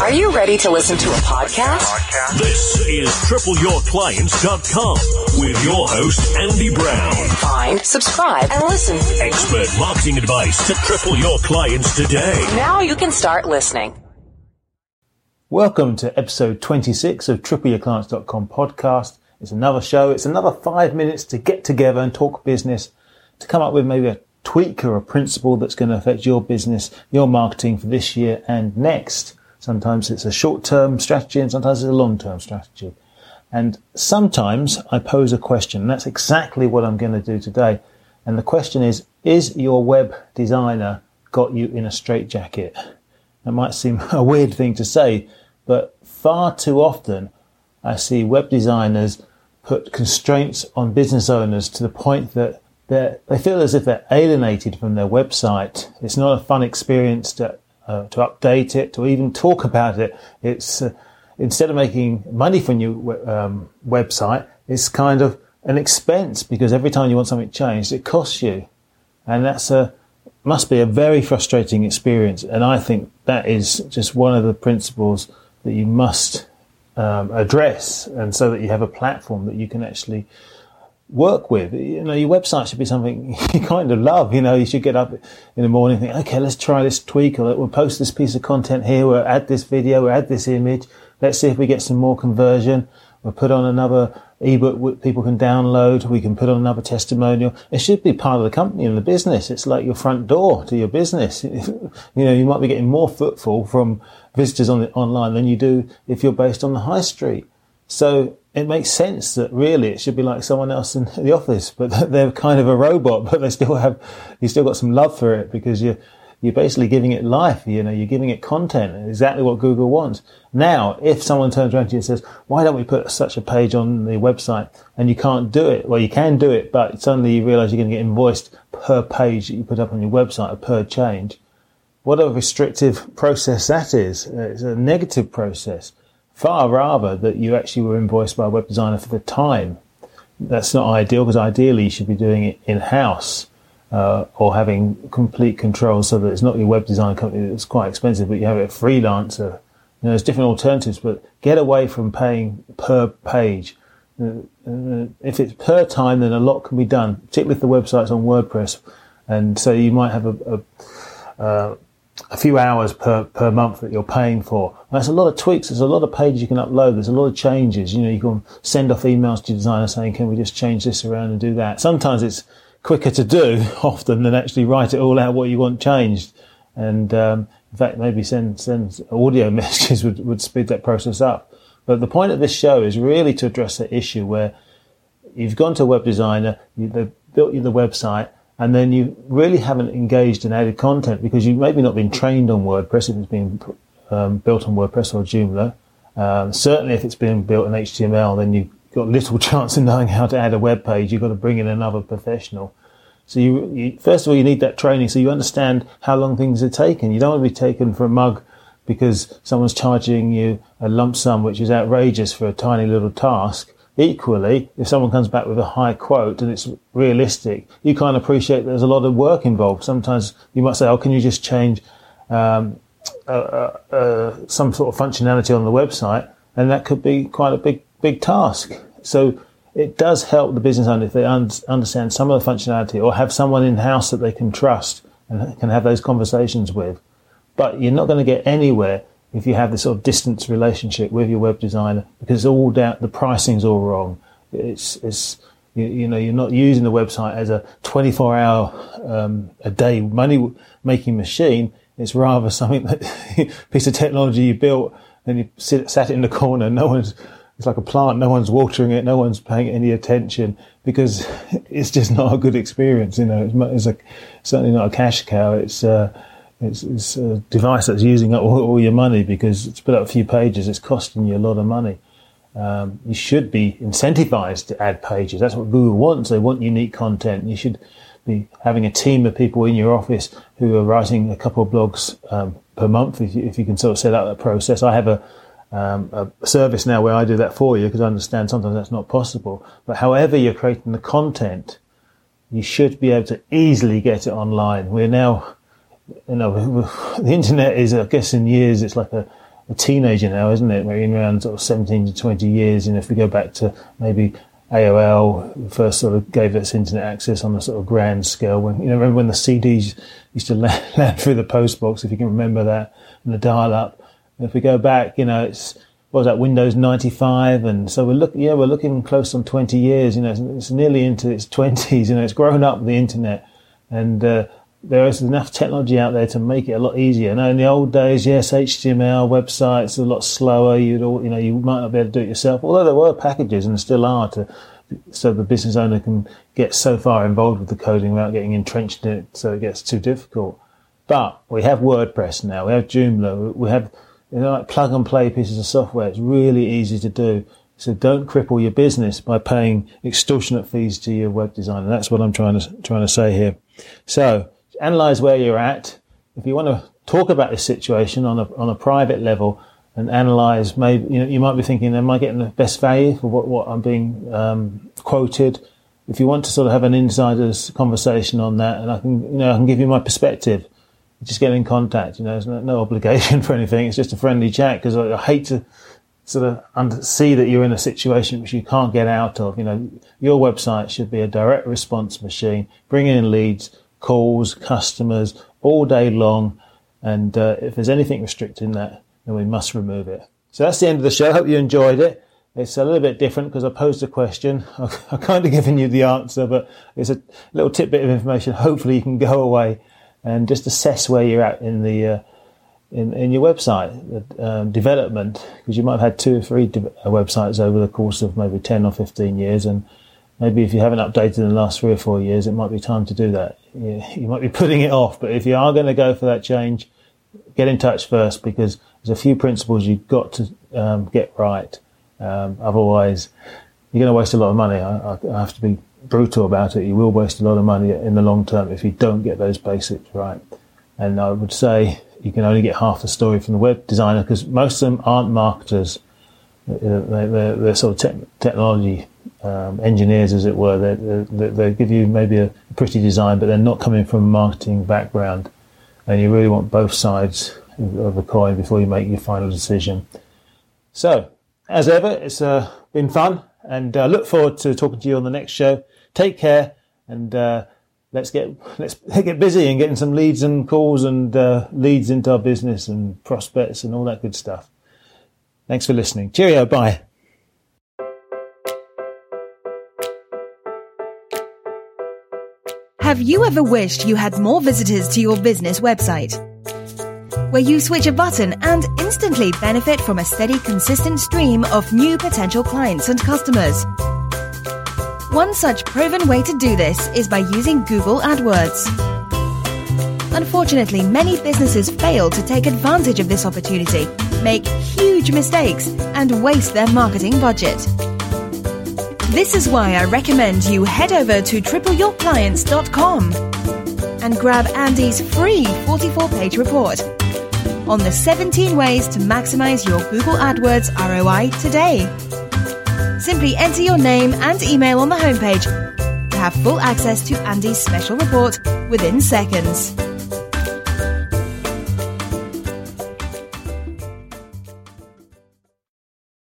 Are you ready to listen to a podcast? This is TripleYourClients.com with your host, Andy Brown. Find, subscribe, and listen. Expert marketing advice to triple your clients today. Now you can start listening. Welcome to episode 26 of TripleYourClients.com podcast. It's another show. It's another five minutes to get together and talk business, to come up with maybe a tweak or a principle that's going to affect your business, your marketing for this year and next. Sometimes it's a short term strategy and sometimes it's a long term strategy. And sometimes I pose a question, and that's exactly what I'm going to do today. And the question is Is your web designer got you in a straitjacket? That might seem a weird thing to say, but far too often I see web designers put constraints on business owners to the point that they feel as if they're alienated from their website. It's not a fun experience to uh, to update it, to even talk about it. It's uh, instead of making money from your um, website, it's kind of an expense because every time you want something changed, it costs you, and that's a must be a very frustrating experience. And I think that is just one of the principles that you must um, address, and so that you have a platform that you can actually work with. You know, your website should be something you kind of love. You know, you should get up in the morning and think, okay, let's try this tweak or we'll post this piece of content here. We'll add this video. We'll add this image. Let's see if we get some more conversion. We'll put on another ebook people can download. We can put on another testimonial. It should be part of the company and the business. It's like your front door to your business. you know, you might be getting more footfall from visitors on the, online than you do if you're based on the high street. So it makes sense that really it should be like someone else in the office, but they're kind of a robot, but they still have, you still got some love for it because you're, you're basically giving it life, you know, you're giving it content, exactly what Google wants. Now, if someone turns around to you and says, why don't we put such a page on the website? And you can't do it. Well, you can do it, but suddenly you realize you're going to get invoiced per page that you put up on your website or per change. What a restrictive process that is. It's a negative process far rather that you actually were invoiced by a web designer for the time. That's not ideal because ideally you should be doing it in house uh, or having complete control so that it's not your web design company that's quite expensive, but you have a freelancer. You know, there's different alternatives, but get away from paying per page. Uh, uh, if it's per time, then a lot can be done, particularly if the website's on WordPress. And so you might have a, a uh, a few hours per, per month that you're paying for. That's a lot of tweaks. There's a lot of pages you can upload. There's a lot of changes. You know, you can send off emails to your designer saying, can we just change this around and do that? Sometimes it's quicker to do often than actually write it all out what you want changed. And, um, in fact, maybe send, send audio messages would, would speed that process up. But the point of this show is really to address the issue where you've gone to a web designer, they've built you the website, and then you really haven't engaged in added content because you've maybe not been trained on WordPress if it's been um, built on WordPress or Joomla. Um, certainly, if it's been built in HTML, then you've got little chance of knowing how to add a web page. You've got to bring in another professional. So you, you, first of all, you need that training so you understand how long things are taken. You don't want to be taken for a mug because someone's charging you a lump sum, which is outrageous for a tiny little task. Equally, if someone comes back with a high quote and it's realistic, you can't appreciate there's a lot of work involved. Sometimes you might say, "Oh, can you just change um, uh, uh, uh, some sort of functionality on the website?" And that could be quite a big, big task. So it does help the business owner if they un- understand some of the functionality or have someone in house that they can trust and can have those conversations with. But you're not going to get anywhere if you have this sort of distance relationship with your web designer because all down the pricing's all wrong. It's it's you, you know you're not using the website as a 24 hour um, a day money making machine. It's rather something that piece of technology you built and you sit, sat it in the corner. No one's it's like a plant. No one's watering it. No one's paying any attention because it's just not a good experience. You know, it's, it's a, certainly not a cash cow. It's uh, it's, it's, a device that's using up all, all, your money because to put up a few pages, it's costing you a lot of money. Um, you should be incentivized to add pages. That's what Google wants. They want unique content. You should be having a team of people in your office who are writing a couple of blogs um, per month if you, if you can sort of set up that process. I have a, um, a service now where I do that for you because I understand sometimes that's not possible. But however you're creating the content, you should be able to easily get it online. We're now you know, the internet is, I guess, in years, it's like a, a teenager now, isn't it? Maybe in around sort of 17 to 20 years. And if we go back to maybe AOL first sort of gave us internet access on a sort of grand scale. When you know, remember when the CDs used to land through the post box, if you can remember that, and the dial-up. If we go back, you know, it's what was that Windows 95, and so we're look, yeah, we're looking close on 20 years. You know, it's, it's nearly into its 20s. You know, it's grown up the internet, and uh, there is enough technology out there to make it a lot easier. Now, in the old days, yes, HTML websites are a lot slower. You'd all, you know, you might not be able to do it yourself. Although there were packages and still are to, so the business owner can get so far involved with the coding without getting entrenched in it, so it gets too difficult. But we have WordPress now. We have Joomla. We have you know, like plug and play pieces of software. It's really easy to do. So don't cripple your business by paying extortionate fees to your web designer. That's what I'm trying to trying to say here. So analyze where you're at. If you want to talk about this situation on a, on a private level and analyze, maybe, you know, you might be thinking, am I getting the best value for what, what I'm being um, quoted? If you want to sort of have an insider's conversation on that, and I can, you know, I can give you my perspective, just get in contact. You know, there's no, no obligation for anything. It's just a friendly chat because I, I, hate to sort of under, see that you're in a situation which you can't get out of. You know, your website should be a direct response machine, bringing in leads, calls, customers all day long. And uh, if there's anything restricting that, then we must remove it. So that's the end of the show. I hope you enjoyed it. It's a little bit different because I posed a question. I've kind of given you the answer, but it's a little tidbit of information. Hopefully you can go away and just assess where you're at in the uh, in, in your website um, development because you might have had two or three de- uh, websites over the course of maybe 10 or 15 years and maybe if you haven't updated in the last three or four years, it might be time to do that. You, you might be putting it off, but if you are going to go for that change, get in touch first because there's a few principles you've got to um, get right. Um, otherwise, you're going to waste a lot of money. I, I, have to be brutal about it. You will waste a lot of money in the long term if you don't get those basics right. And I would say you can only get half the story from the web designer because most of them aren't marketers. They're, they're, sort of te- technology um, engineers, as it were. They, they, give you maybe a pretty design, but they're not coming from a marketing background. And you really want both sides of the coin before you make your final decision. So, as ever, it's uh, been fun, and I uh, look forward to talking to you on the next show. Take care, and uh, let's get let's get busy and getting some leads and calls and uh, leads into our business and prospects and all that good stuff. Thanks for listening. Cheerio. Bye. Have you ever wished you had more visitors to your business website? Where you switch a button and instantly benefit from a steady, consistent stream of new potential clients and customers. One such proven way to do this is by using Google AdWords. Unfortunately, many businesses fail to take advantage of this opportunity, make huge mistakes, and waste their marketing budget. This is why I recommend you head over to tripleyourclients.com and grab Andy's free 44 page report on the 17 ways to maximize your Google AdWords ROI today. Simply enter your name and email on the homepage to have full access to Andy's special report within seconds.